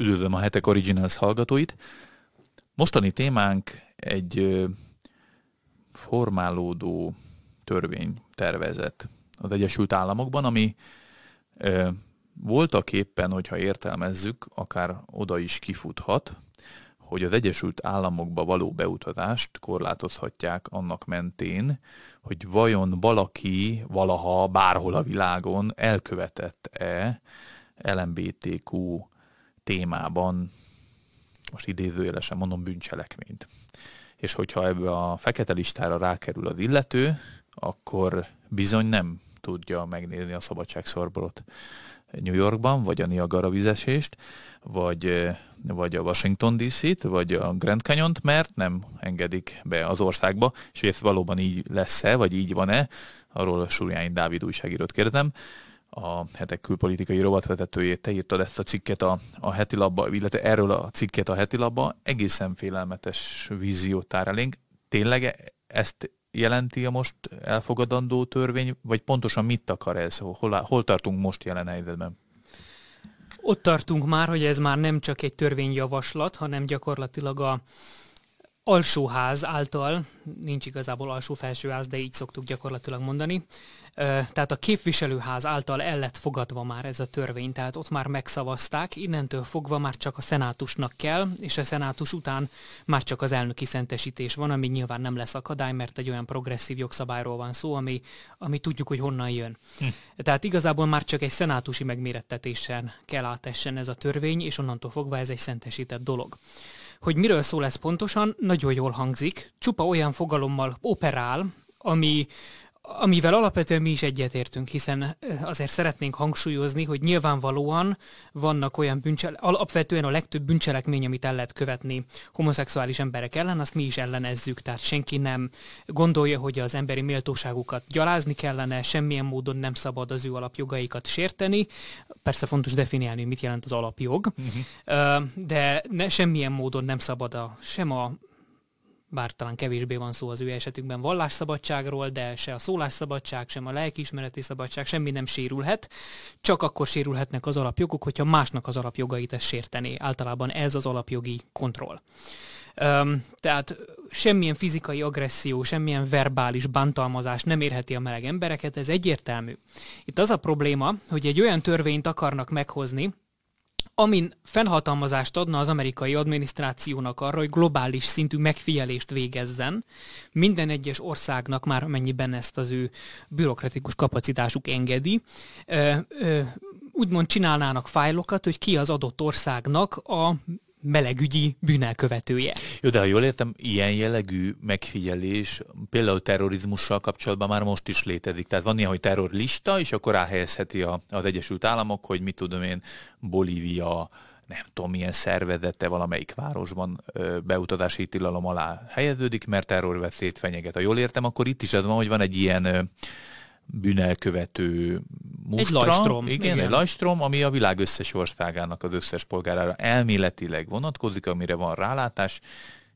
Üdvözlöm a Hetek Originals hallgatóit. Mostani témánk egy formálódó törvénytervezet az Egyesült Államokban, ami voltak éppen, hogyha értelmezzük, akár oda is kifuthat, hogy az Egyesült Államokba való beutazást korlátozhatják annak mentén, hogy vajon valaki valaha bárhol a világon elkövetett-e LMBTQ témában, most idézőjelesen mondom, bűncselekményt. És hogyha ebbe a fekete listára rákerül az illető, akkor bizony nem tudja megnézni a szabadságszorbolot New Yorkban, vagy a Niagara vizesést, vagy, vagy a Washington DC-t, vagy a Grand Canyon-t, mert nem engedik be az országba, és ez valóban így lesz-e, vagy így van-e, arról a Surjány Dávid újságírót kérdezem, a hetek külpolitikai rovatvezetőjét, te írtad ezt a cikket a, a heti labba, illetve erről a cikket a heti labba, egészen félelmetes víziót tár elénk. Tényleg ezt jelenti a most elfogadandó törvény, vagy pontosan mit akar ez? Hol, hol tartunk most jelen helyzetben? Ott tartunk már, hogy ez már nem csak egy törvényjavaslat, hanem gyakorlatilag a alsóház által, nincs igazából alsó-felsőház, de így szoktuk gyakorlatilag mondani, tehát a képviselőház által el lett fogadva már ez a törvény, tehát ott már megszavazták, innentől fogva már csak a szenátusnak kell, és a szenátus után már csak az elnöki szentesítés van, ami nyilván nem lesz akadály, mert egy olyan progresszív jogszabályról van szó, ami, ami tudjuk, hogy honnan jön. Hm. Tehát igazából már csak egy szenátusi megmérettetésen kell átessen ez a törvény, és onnantól fogva ez egy szentesített dolog hogy miről szól ez pontosan, nagyon jól hangzik. Csupa olyan fogalommal operál, ami amivel alapvetően mi is egyetértünk, hiszen azért szeretnénk hangsúlyozni, hogy nyilvánvalóan vannak olyan bűncselekmények, alapvetően a legtöbb bűncselekmény, amit el lehet követni homoszexuális emberek ellen, azt mi is ellenezzük, tehát senki nem gondolja, hogy az emberi méltóságukat gyalázni kellene, semmilyen módon nem szabad az ő alapjogaikat sérteni. Persze fontos definiálni, mit jelent az alapjog, uh-huh. de ne, semmilyen módon nem szabad a, sem a bár talán kevésbé van szó az ő esetükben vallásszabadságról, de se a szólásszabadság, sem a lelkiismereti szabadság, semmi nem sérülhet, csak akkor sérülhetnek az alapjogok, hogyha másnak az alapjogait ez sértené. Általában ez az alapjogi kontroll. Um, tehát semmilyen fizikai agresszió, semmilyen verbális bántalmazás nem érheti a meleg embereket, ez egyértelmű. Itt az a probléma, hogy egy olyan törvényt akarnak meghozni, amin fennhatalmazást adna az amerikai adminisztrációnak arra, hogy globális szintű megfigyelést végezzen minden egyes országnak már mennyiben ezt az ő bürokratikus kapacitásuk engedi, úgymond csinálnának fájlokat, hogy ki az adott országnak a melegügyi bűnelkövetője. Jó, de ha jól értem, ilyen jellegű megfigyelés például terrorizmussal kapcsolatban már most is létezik. Tehát van ilyen, hogy terrorlista, és akkor ráhelyezheti a, az Egyesült Államok, hogy mit tudom én, Bolívia, nem tudom milyen szervezete valamelyik városban ö, beutazási tilalom alá helyeződik, mert terrorveszélyt fenyeget. Ha jól értem, akkor itt is az van, hogy van egy ilyen ö, bűnelkövető mustra. Egy lajstrom. Igen, igen, egy lajstrom, ami a világ összes országának az összes polgárára elméletileg vonatkozik, amire van rálátás,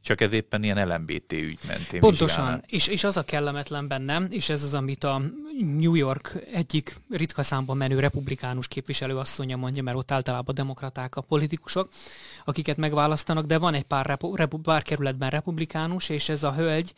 csak ez éppen ilyen LMBT ügy mentén Pontosan, és, és az a kellemetlen bennem, és ez az, amit a New York egyik ritka számban menő republikánus képviselő asszonya mondja, mert ott általában demokraták a politikusok, akiket megválasztanak, de van egy pár, repu, repu, pár kerületben republikánus, és ez a hölgy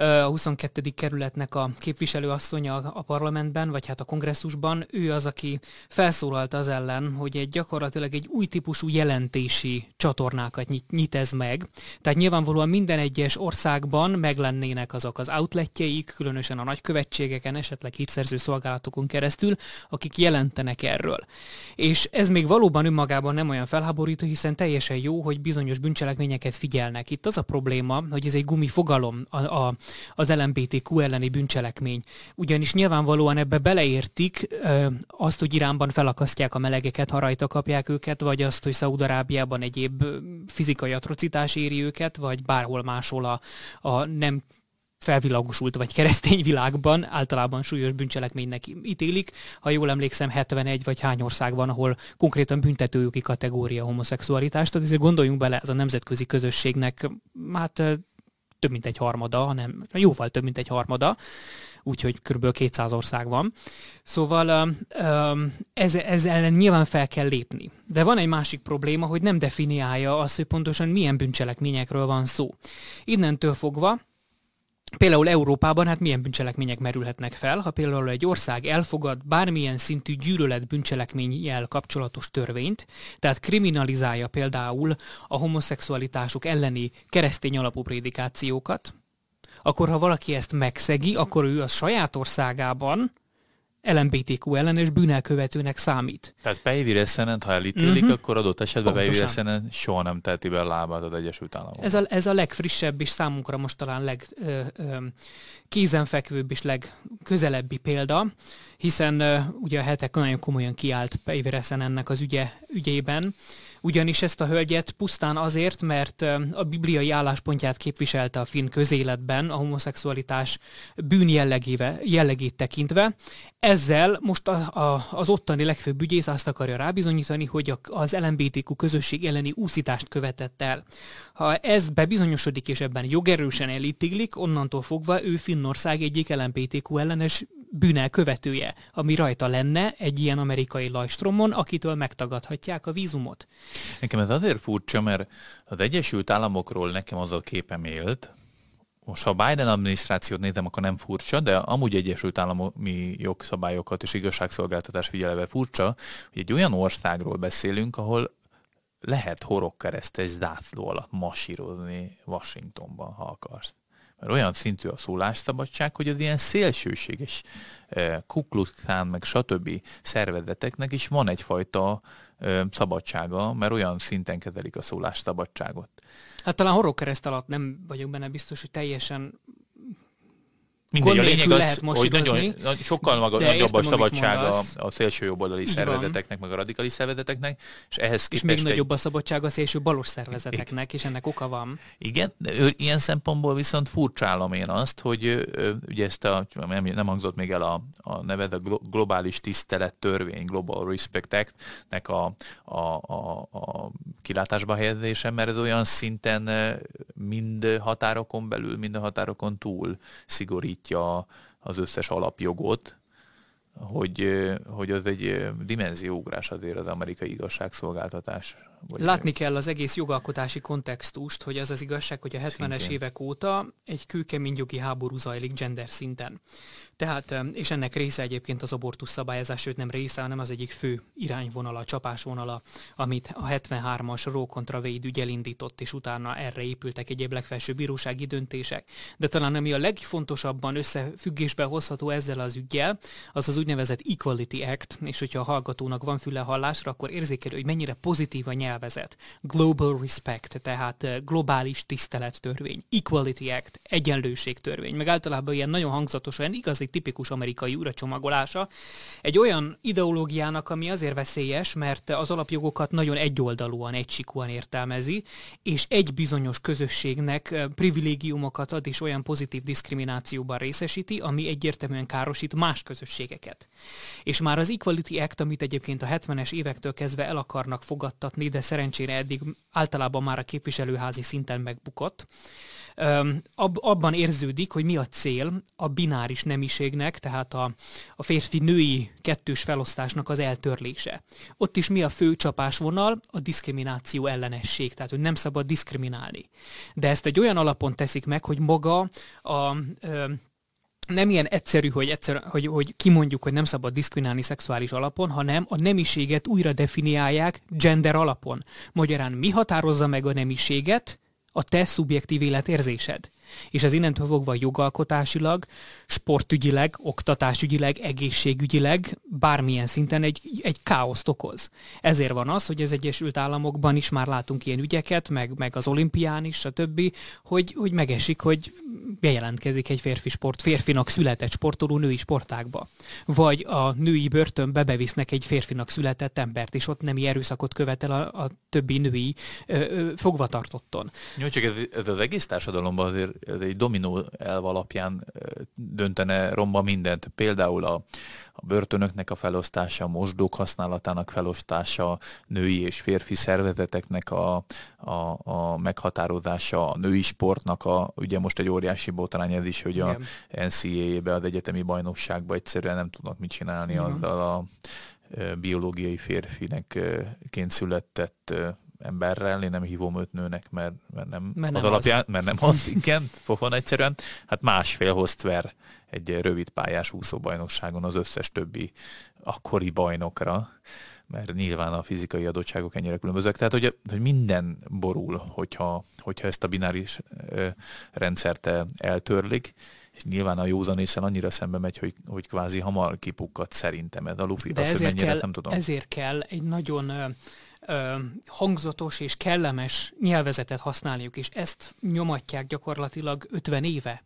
a 22. kerületnek a képviselőasszonya a parlamentben, vagy hát a kongresszusban, ő az, aki felszólalt az ellen, hogy egy gyakorlatilag egy új típusú jelentési csatornákat nyit, ez meg. Tehát nyilvánvalóan minden egyes országban meglennének azok az outletjeik, különösen a nagykövetségeken, esetleg hírszerző szolgálatokon keresztül, akik jelentenek erről. És ez még valóban önmagában nem olyan felháborító, hiszen teljesen jó, hogy bizonyos bűncselekményeket figyelnek. Itt az a probléma, hogy ez egy gumi fogalom a, a, az LMBTQ elleni bűncselekmény. Ugyanis nyilvánvalóan ebbe beleértik ö, azt, hogy Iránban felakasztják a melegeket, ha rajta kapják őket, vagy azt, hogy Szaudarábiában egyéb fizikai atrocitás éri őket, vagy bárhol máshol a, a nem felvilágosult vagy keresztény világban általában súlyos bűncselekménynek ítélik. Ha jól emlékszem, 71 vagy hány ország van, ahol konkrétan büntetőjogi kategória homoszexualitást. Tehát ezért gondoljunk bele, ez a nemzetközi közösségnek hát több mint egy harmada, hanem jóval több mint egy harmada, úgyhogy kb. 200 ország van. Szóval ez, ez ellen nyilván fel kell lépni. De van egy másik probléma, hogy nem definiálja azt, hogy pontosan milyen bűncselekményekről van szó. Innentől fogva Például Európában hát milyen bűncselekmények merülhetnek fel, ha például egy ország elfogad bármilyen szintű gyűlölet bűncselekménnyel kapcsolatos törvényt, tehát kriminalizálja például a homoszexualitások elleni keresztény alapú prédikációkat, akkor ha valaki ezt megszegi, akkor ő a saját országában LMBTQ ellenes bűnelkövetőnek számít. Tehát Peivi Reszenent, ha elítélik, uh-huh. akkor adott esetben Peivi Reszenent soha nem teheti be a lábát az Egyesült Államok. Ez a, ez a legfrissebb és számunkra most talán legkézenfekvőbb és legközelebbi példa, hiszen ö, ugye a hetek nagyon komolyan kiállt Peivi ennek az ügye, ügyében, ugyanis ezt a hölgyet pusztán azért, mert a bibliai álláspontját képviselte a finn közéletben a homoszexualitás bűn jellegét tekintve. Ezzel most a, a, az ottani legfőbb ügyész azt akarja rábizonyítani, hogy az LMBTQ közösség elleni úszítást követett el. Ha ez bebizonyosodik és ebben jogerősen elítélik, onnantól fogva ő Finnország egyik LMBTQ ellenes bűnel követője, ami rajta lenne egy ilyen amerikai lajstromon, akitől megtagadhatják a vízumot. Nekem ez azért furcsa, mert az Egyesült Államokról nekem az a képem élt, most ha Biden adminisztrációt nézem, akkor nem furcsa, de amúgy Egyesült Állami jogszabályokat és igazságszolgáltatás figyeleve furcsa, hogy egy olyan országról beszélünk, ahol lehet horogkeresztes zászló alatt masírozni Washingtonban, ha akarsz mert olyan szintű a szólásszabadság, hogy az ilyen szélsőséges eh, kuklukszán, meg stb. szervezeteknek is van egyfajta eh, szabadsága, mert olyan szinten kezelik a szólásszabadságot. Hát talán horrorkereszt alatt nem vagyok benne biztos, hogy teljesen Mindegy, a lényeg az, hogy nagyon, sokkal maga, nagyobb a szabadság a, a szélső jobboldali szervezeteknek, meg a radikális szervezeteknek, és ehhez És még egy... nagyobb a szabadság a szélső balos szervezeteknek, és ennek oka van. Igen, ő, ilyen szempontból viszont furcsálom én azt, hogy ugye ezt a, nem, nem hangzott még el a, a neved, a globális tisztelet törvény, Global Respect Act-nek a, a, a, a kilátásba helyezése, mert ez olyan szinten mind határokon belül, mind a határokon túl szigorít biztosítja az összes alapjogot, hogy, hogy az egy dimenzióugrás azért az amerikai igazságszolgáltatás vagy Látni kell az egész jogalkotási kontextust, hogy az az igazság, hogy a 70-es évek óta egy kőkemény jogi háború zajlik gender szinten. Tehát, és ennek része egyébként az abortusz szabályozás, sőt nem része, hanem az egyik fő irányvonala, csapásvonala, amit a 73-as Roe contra Wade ügy elindított, és utána erre épültek egyéb legfelsőbb bírósági döntések. De talán ami a legfontosabban összefüggésbe hozható ezzel az ügyel, az az úgynevezett Equality Act, és hogyha a hallgatónak van füle hallásra, akkor érzékelő, hogy mennyire pozitív a nyelv nyelvezet. Global Respect, tehát eh, globális tisztelettörvény. Equality Act, egyenlőségtörvény. Meg általában ilyen nagyon hangzatos, olyan igazi tipikus amerikai uracsomagolása. Egy olyan ideológiának, ami azért veszélyes, mert az alapjogokat nagyon egyoldalúan, egysikúan értelmezi, és egy bizonyos közösségnek eh, privilégiumokat ad, és olyan pozitív diszkriminációban részesíti, ami egyértelműen károsít más közösségeket. És már az Equality Act, amit egyébként a 70-es évektől kezdve el akarnak fogadtatni, de szerencsére eddig általában már a képviselőházi szinten megbukott. abban érződik, hogy mi a cél a bináris nemiségnek, tehát a, a férfi-női kettős felosztásnak az eltörlése. Ott is mi a fő csapásvonal? A diszkrimináció ellenesség, tehát hogy nem szabad diszkriminálni. De ezt egy olyan alapon teszik meg, hogy maga a nem ilyen egyszerű, hogy, egyszer, hogy, hogy kimondjuk, hogy nem szabad diszkriminálni szexuális alapon, hanem a nemiséget újra definiálják gender alapon. Magyarán mi határozza meg a nemiséget? A te szubjektív életérzésed és ez innentől fogva jogalkotásilag, sportügyileg, oktatásügyileg, egészségügyileg bármilyen szinten egy, egy káoszt okoz. Ezért van az, hogy az Egyesült Államokban is már látunk ilyen ügyeket, meg, meg az olimpián is, stb., hogy, hogy megesik, hogy bejelentkezik egy férfi sport, férfinak született sportoló női sportákba. Vagy a női börtönbe bevisznek egy férfinak született embert, és ott nemi erőszakot követel a, a többi női ö, ö, fogvatartotton. Jó, csak ez, ez az egész társadalomban azért ez egy dominó elv alapján döntene romba mindent. Például a, a börtönöknek a felosztása, a mosdók használatának felosztása, női és férfi szervezeteknek a, a, a meghatározása, a női sportnak a, ugye most egy óriási botrány ez is, hogy Igen. a NCAA-be, az egyetemi bajnokságba egyszerűen nem tudnak mit csinálni Igen. azzal a biológiai férfinek ként született emberrel, én nem hívom őt nőnek, mert, mert nem mert az nem alapján, az. mert nem az, igen, pofon egyszerűen, hát másfél hozt ver egy rövid pályás úszóbajnokságon az összes többi akkori bajnokra, mert nyilván a fizikai adottságok ennyire különbözőek. Tehát, hogy, hogy minden borul, hogyha, hogyha ezt a bináris ö, rendszert eltörlik, és nyilván a józanészen annyira szembe megy, hogy, hogy kvázi hamar kipukkat szerintem ez a lufi. De azt, ezért, kell, nem tudom. ezért kell egy nagyon ö, hangzatos és kellemes nyelvezetet használniuk, és ezt nyomatják gyakorlatilag 50 éve.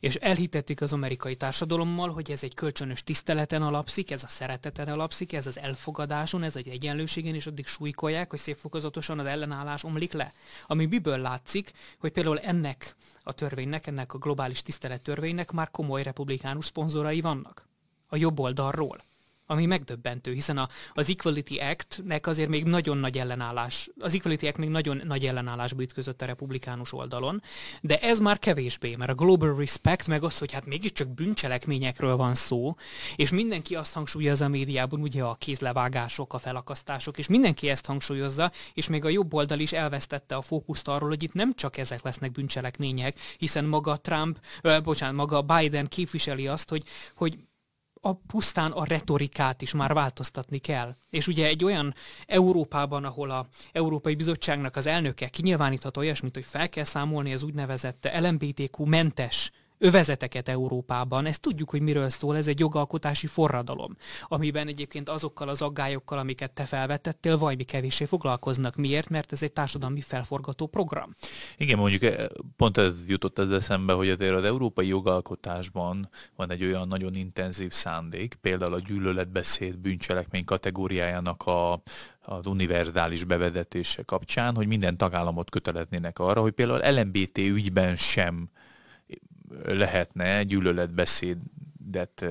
És elhitették az amerikai társadalommal, hogy ez egy kölcsönös tiszteleten alapszik, ez a szereteten alapszik, ez az elfogadáson, ez egy egyenlőségen, és addig súlykolják, hogy szép fokozatosan az ellenállás omlik le. Ami miből látszik, hogy például ennek a törvénynek, ennek a globális tisztelet törvénynek már komoly republikánus szponzorai vannak. A jobb oldalról ami megdöbbentő, hiszen a, az Equality Act-nek azért még nagyon nagy ellenállás, az Equality Act még nagyon nagy ellenállásba ütközött a republikánus oldalon, de ez már kevésbé, mert a Global Respect meg az, hogy hát mégiscsak bűncselekményekről van szó, és mindenki azt hangsúlyozza a médiában, ugye a kézlevágások, a felakasztások, és mindenki ezt hangsúlyozza, és még a jobb oldal is elvesztette a fókuszt arról, hogy itt nem csak ezek lesznek bűncselekmények, hiszen maga Trump, ö, bocsánat, maga Biden képviseli azt, hogy, hogy a pusztán a retorikát is már változtatni kell. És ugye egy olyan Európában, ahol a Európai Bizottságnak az elnöke kinyilváníthat olyasmit, hogy fel kell számolni az úgynevezett LMBTQ-mentes övezeteket Európában. Ezt tudjuk, hogy miről szól, ez egy jogalkotási forradalom, amiben egyébként azokkal az aggályokkal, amiket te felvetettél, mi kevéssé foglalkoznak. Miért? Mert ez egy társadalmi felforgató program. Igen, mondjuk eh, pont ez jutott az eszembe, hogy azért az európai jogalkotásban van egy olyan nagyon intenzív szándék, például a gyűlöletbeszéd bűncselekmény kategóriájának a, az univerzális bevezetése kapcsán, hogy minden tagállamot köteleznének arra, hogy például LMBT ügyben sem lehetne gyűlöletbeszédet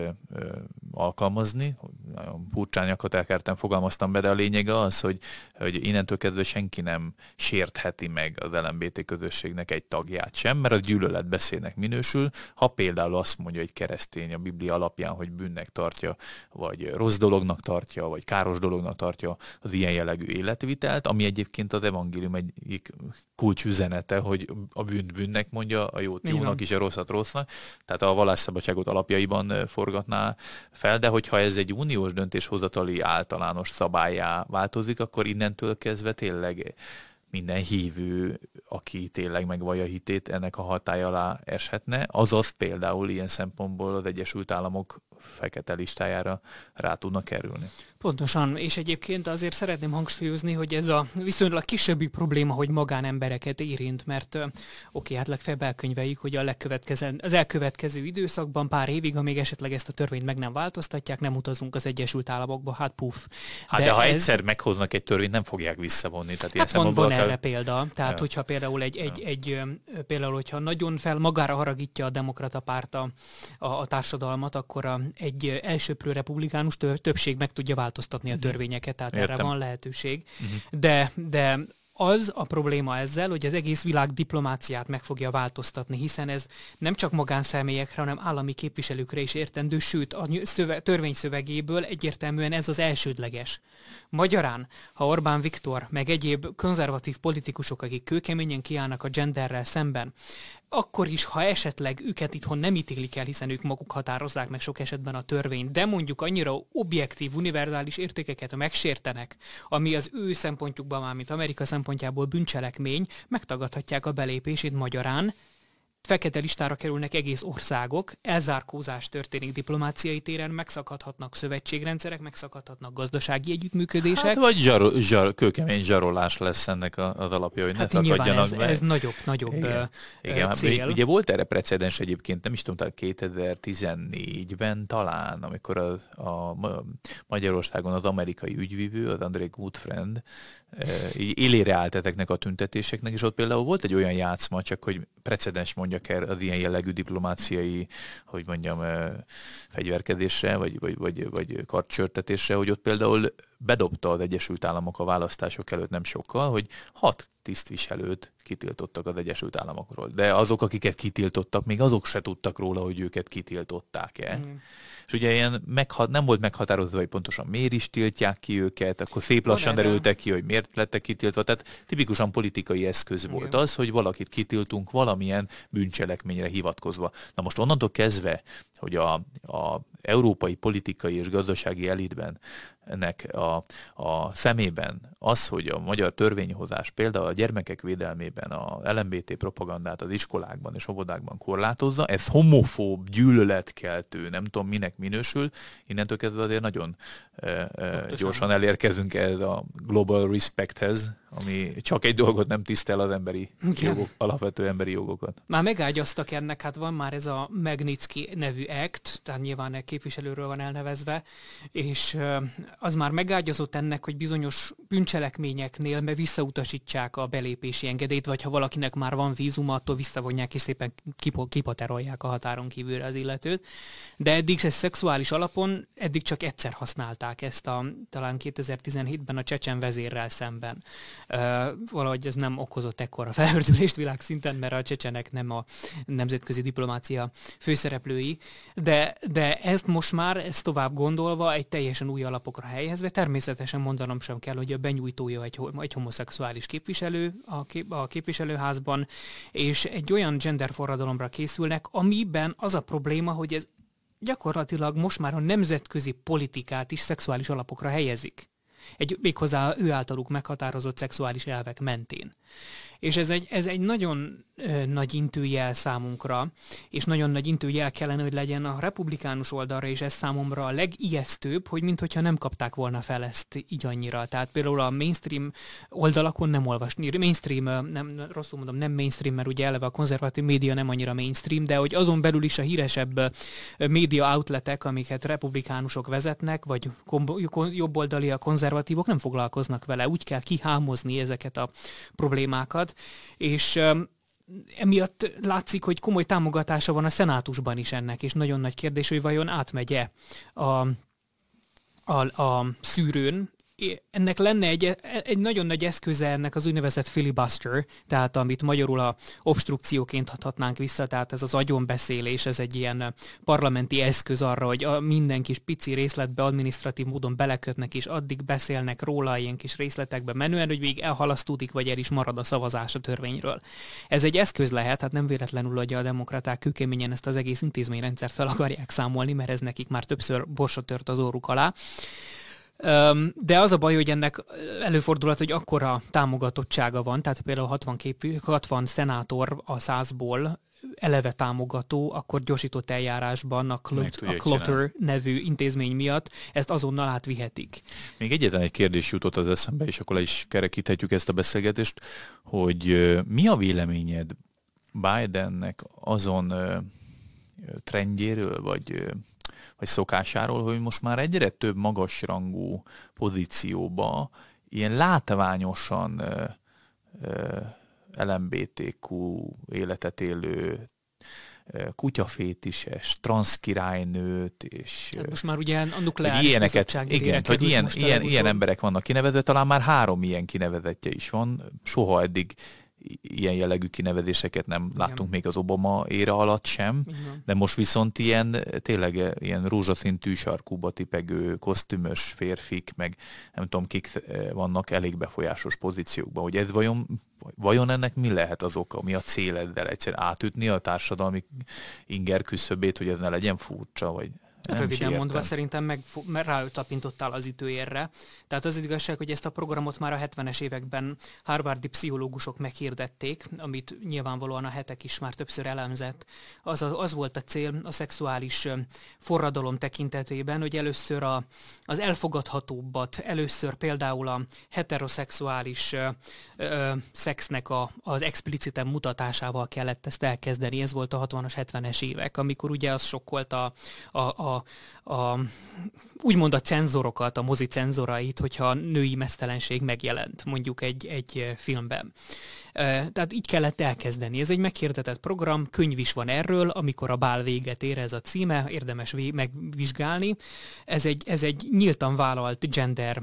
alkalmazni. Nagyon furcsányakat elkertem fogalmaztam be, de a lényege az, hogy, hogy innentől kezdve senki nem sértheti meg az LMBT közösségnek egy tagját sem, mert a gyűlöletbeszédnek minősül. Ha például azt mondja egy keresztény a Biblia alapján, hogy bűnnek tartja, vagy rossz dolognak tartja, vagy káros dolognak tartja az ilyen jellegű életvitelt, ami egyébként az evangélium egyik kulcsüzenete, hogy a bűnt bűnnek mondja, a jót jónak is, a rosszat rossznak. Tehát a vallásszabadságot alapjaiban forgatná fel, de hogyha ez egy uniós döntéshozatali általános szabályá változik, akkor innentől kezdve tényleg minden hívő, aki tényleg megvallja hitét, ennek a hatály alá eshetne, azaz például ilyen szempontból az Egyesült Államok fekete listájára rá tudnak kerülni. Pontosan, és egyébként azért szeretném hangsúlyozni, hogy ez a viszonylag kisebbi probléma, hogy magánembereket érint, mert oké, okay, hát legfeljebb elkönyveljük, hogy a legkövetkező, az elkövetkező időszakban pár évig, amíg esetleg ezt a törvényt meg nem változtatják, nem utazunk az Egyesült Államokba, hát puf. Hát de, de ha ez... egyszer meghoznak egy törvényt, nem fogják visszavonni. Tehát hát van, van erre példa. Tehát, ja. hogyha például egy, egy, egy, például, hogyha nagyon fel magára haragítja a demokrata párt a, a, a társadalmat, akkor a, egy elsőprő republikánus többség meg tudja változtatni a törvényeket, tehát Értem. erre van lehetőség. Uh-huh. De, de az a probléma ezzel, hogy az egész világ diplomáciát meg fogja változtatni, hiszen ez nem csak magánszemélyekre, hanem állami képviselőkre is értendő, sőt a szöve, törvény szövegéből egyértelműen ez az elsődleges. Magyarán, ha Orbán Viktor, meg egyéb konzervatív politikusok, akik kőkeményen kiállnak a genderrel szemben, akkor is, ha esetleg őket itthon nem ítélik el, hiszen ők maguk határozzák meg sok esetben a törvényt, de mondjuk annyira objektív, univerzális értékeket megsértenek, ami az ő szempontjukban már, mint Amerika szempontjából bűncselekmény, megtagadhatják a belépését magyarán, fekete listára kerülnek egész országok, elzárkózás történik diplomáciai téren, megszakadhatnak szövetségrendszerek, megszakadhatnak gazdasági együttműködések. Hát vagy zsar, zsar, kőkemény zsarolás lesz ennek az alapja, hogy hát ne szakadjanak ez, ez nagyobb, nagyobb Igen. Igen, hát cél. Ugye volt erre precedens egyébként, nem is tudom, 2014-ben talán, amikor a, a Magyarországon az amerikai ügyvívő, az André Goodfriend élére állt ezeknek a tüntetéseknek, és ott például volt egy olyan játszma, csak hogy precedens mondjak el az ilyen jellegű diplomáciai, hogy mondjam, fegyverkedésre, vagy, vagy, vagy, vagy kartcsörtetésre, hogy ott például bedobta az Egyesült Államok a választások előtt nem sokkal, hogy hat tisztviselőt kitiltottak az Egyesült Államokról. De azok, akiket kitiltottak, még azok se tudtak róla, hogy őket kitiltották-e. Mm és ugye ilyen megha- nem volt meghatározva, hogy pontosan miért is tiltják ki őket, akkor szép lassan derültek ki, hogy miért lettek kitiltva. Tehát tipikusan politikai eszköz Igen. volt az, hogy valakit kitiltunk valamilyen bűncselekményre hivatkozva. Na most onnantól kezdve, hogy a, a európai politikai és gazdasági elitben ennek a, a szemében. Az, hogy a magyar törvényhozás például a gyermekek védelmében a LMBT propagandát az iskolákban és óvodákban korlátozza, ez homofób, gyűlöletkeltő, nem tudom minek minősül, innentől kezdve azért nagyon e, e, gyorsan elérkezünk ez a global respecthez, ami csak egy dolgot nem tisztel az emberi jogok, alapvető emberi jogokat. Már megágyaztak ennek, hát van már ez a Magnitsky nevű act, tehát nyilván egy képviselőről van elnevezve, és az már megágyazott ennek, hogy bizonyos bűncselekményeknél me visszautasítsák a belépési engedélyt, vagy ha valakinek már van vízuma, attól visszavonják és szépen kipaterolják a határon kívülre az illetőt. De eddig ez szexuális alapon, eddig csak egyszer használták ezt a talán 2017-ben a csecsen vezérrel szemben valahogy ez nem okozott ekkora felhördülést világszinten, mert a csecsenek nem a nemzetközi diplomácia főszereplői, de, de ezt most már, ezt tovább gondolva, egy teljesen új alapokra helyezve, természetesen mondanom sem kell, hogy a benyújtója egy, egy homoszexuális képviselő a, kép, a képviselőházban, és egy olyan genderforradalomra készülnek, amiben az a probléma, hogy ez gyakorlatilag most már a nemzetközi politikát is szexuális alapokra helyezik egy méghozzá ő általuk meghatározott szexuális elvek mentén. És ez egy, ez egy nagyon ö, nagy intőjel számunkra, és nagyon nagy intőjel kellene, hogy legyen a republikánus oldalra, és ez számomra a legijesztőbb, hogy mintha nem kapták volna fel ezt így annyira. Tehát például a mainstream oldalakon nem olvasni, mainstream, nem, rosszul mondom, nem mainstream, mert ugye eleve a konzervatív média nem annyira mainstream, de hogy azon belül is a híresebb média outletek, amiket republikánusok vezetnek, vagy jobboldali a konzervatívok nem foglalkoznak vele. Úgy kell kihámozni ezeket a problémákat, és emiatt látszik, hogy komoly támogatása van a szenátusban is ennek, és nagyon nagy kérdés, hogy vajon átmegye a, a, a szűrőn, ennek lenne egy, egy nagyon nagy eszköze ennek az úgynevezett filibuster, tehát amit magyarul a obstrukcióként adhatnánk vissza, tehát ez az agyonbeszélés, ez egy ilyen parlamenti eszköz arra, hogy a minden kis pici részletbe administratív módon belekötnek, és addig beszélnek róla ilyen kis részletekbe menően, hogy még elhalasztódik, vagy el is marad a szavazás a törvényről. Ez egy eszköz lehet, hát nem véletlenül, hogy a demokraták kőkeményen ezt az egész intézményrendszert fel akarják számolni, mert ez nekik már többször borsot tört az óruk alá. De az a baj, hogy ennek előfordulhat, hogy akkora támogatottsága van, tehát például 60, képű, 60 szenátor a százból eleve támogató, akkor gyorsított eljárásban a, Clut- a Clutter nevű intézmény miatt ezt azonnal átvihetik. Még egyetlen egy kérdés jutott az eszembe, és akkor le is kerekíthetjük ezt a beszélgetést, hogy mi a véleményed Bidennek azon trendjéről, vagy vagy szokásáról, hogy most már egyre több magasrangú pozícióba ilyen látványosan ö, ö, LMBTQ életet élő kutyafétises, transzkirálynőt, és... Hát most már ugye a nukleáris ilyeneket, igen, hogy ilyen, ilyen, ilyen emberek vannak kinevezve, talán már három ilyen kinevezetje is van, soha eddig ilyen jellegű kinevezéseket nem Igen. láttunk még az Obama éra alatt sem, Igen. de most viszont ilyen tényleg ilyen rózsaszintű sarkúba tipegő kosztümös férfik, meg nem tudom kik eh, vannak elég befolyásos pozíciókban, hogy ez vajon, vajon ennek mi lehet az oka, mi a céleddel egyszer átütni a társadalmi inger küszöbét, hogy ez ne legyen furcsa, vagy nem Röviden mondva szerintem meg, meg rátapintottál az ütőérre. Tehát az igazság, hogy ezt a programot már a 70-es években harvardi pszichológusok meghirdették, amit nyilvánvalóan a hetek is már többször elemzett. Az, az volt a cél a szexuális forradalom tekintetében, hogy először a, az elfogadhatóbbat, először például a heteroszexuális ö, ö, szexnek a, az expliciten mutatásával kellett ezt elkezdeni. Ez volt a 60-as, 70-es évek, amikor ugye az sokkolt a, a, a a, a úgymond a cenzorokat, a mozi cenzorait, hogyha női mesztelenség megjelent mondjuk egy, egy filmben. Tehát így kellett elkezdeni. Ez egy meghirdetett program, könyv is van erről, amikor a bál véget ér ez a címe, érdemes megvizsgálni. Ez egy, ez egy nyíltan vállalt gender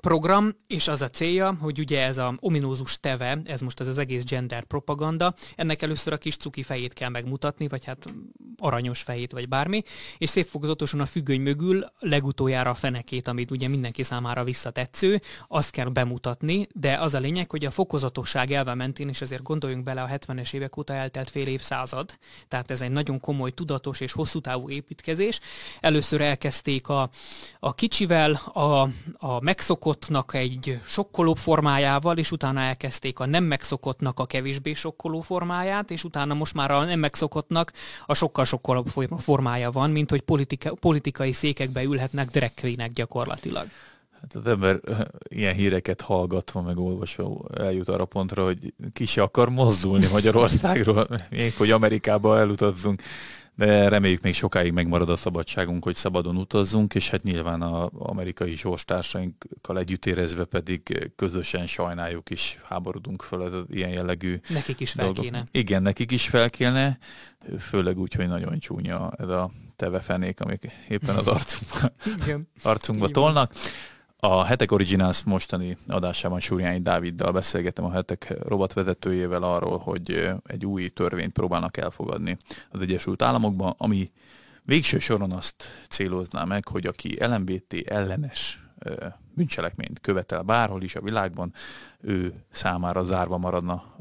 program, és az a célja, hogy ugye ez a ominózus teve, ez most az az egész gender propaganda, ennek először a kis cuki fejét kell megmutatni, vagy hát aranyos fejét, vagy bármi, és szép fokozatosan a függöny mögül legutoljára a fenekét, amit ugye mindenki számára visszatetsző, azt kell bemutatni, de az a lényeg, hogy a fokozatosság elve mentén, és azért gondoljunk bele a 70-es évek óta eltelt fél évszázad, tehát ez egy nagyon komoly, tudatos és hosszú távú építkezés. Először elkezdték a, a kicsivel, a, a megszokott megszokottnak egy sokkoló formájával, és utána elkezdték a nem megszokottnak a kevésbé sokkoló formáját, és utána most már a nem megszokottnak a sokkal sokkolóbb formája van, mint hogy politika, politikai székekbe ülhetnek drag gyakorlatilag. Hát az ember ilyen híreket hallgatva, meg olvasva eljut arra pontra, hogy ki se akar mozdulni Magyarországról, még hogy Amerikába elutazzunk de reméljük még sokáig megmarad a szabadságunk, hogy szabadon utazzunk, és hát nyilván az amerikai sorstársainkkal együtt érezve pedig közösen sajnáljuk is, háborodunk fel az ilyen jellegű Nekik is fel dolgok. kéne. Igen, nekik is fel kéne, főleg úgy, hogy nagyon csúnya ez a tevefenék, amik éppen az arcunkba, arcunkba tolnak. A Hetek Originals mostani adásában Súrjányi Dáviddal beszélgetem a Hetek rovatvezetőjével arról, hogy egy új törvényt próbálnak elfogadni az Egyesült Államokban, ami végső soron azt célozná meg, hogy aki LMBT ellenes bűncselekményt követel bárhol is a világban, ő számára zárva maradna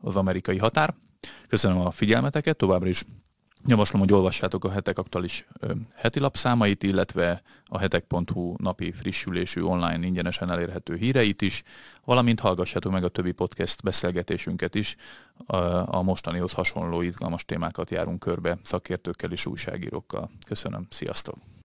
az amerikai határ. Köszönöm a figyelmeteket, továbbra is Javaslom, hogy olvassátok a hetek aktuális heti lapszámait, illetve a hetek.hu napi frissülésű online ingyenesen elérhető híreit is, valamint hallgassátok meg a többi podcast beszélgetésünket is. A mostanihoz hasonló izgalmas témákat járunk körbe szakértőkkel és újságírókkal. Köszönöm, sziasztok!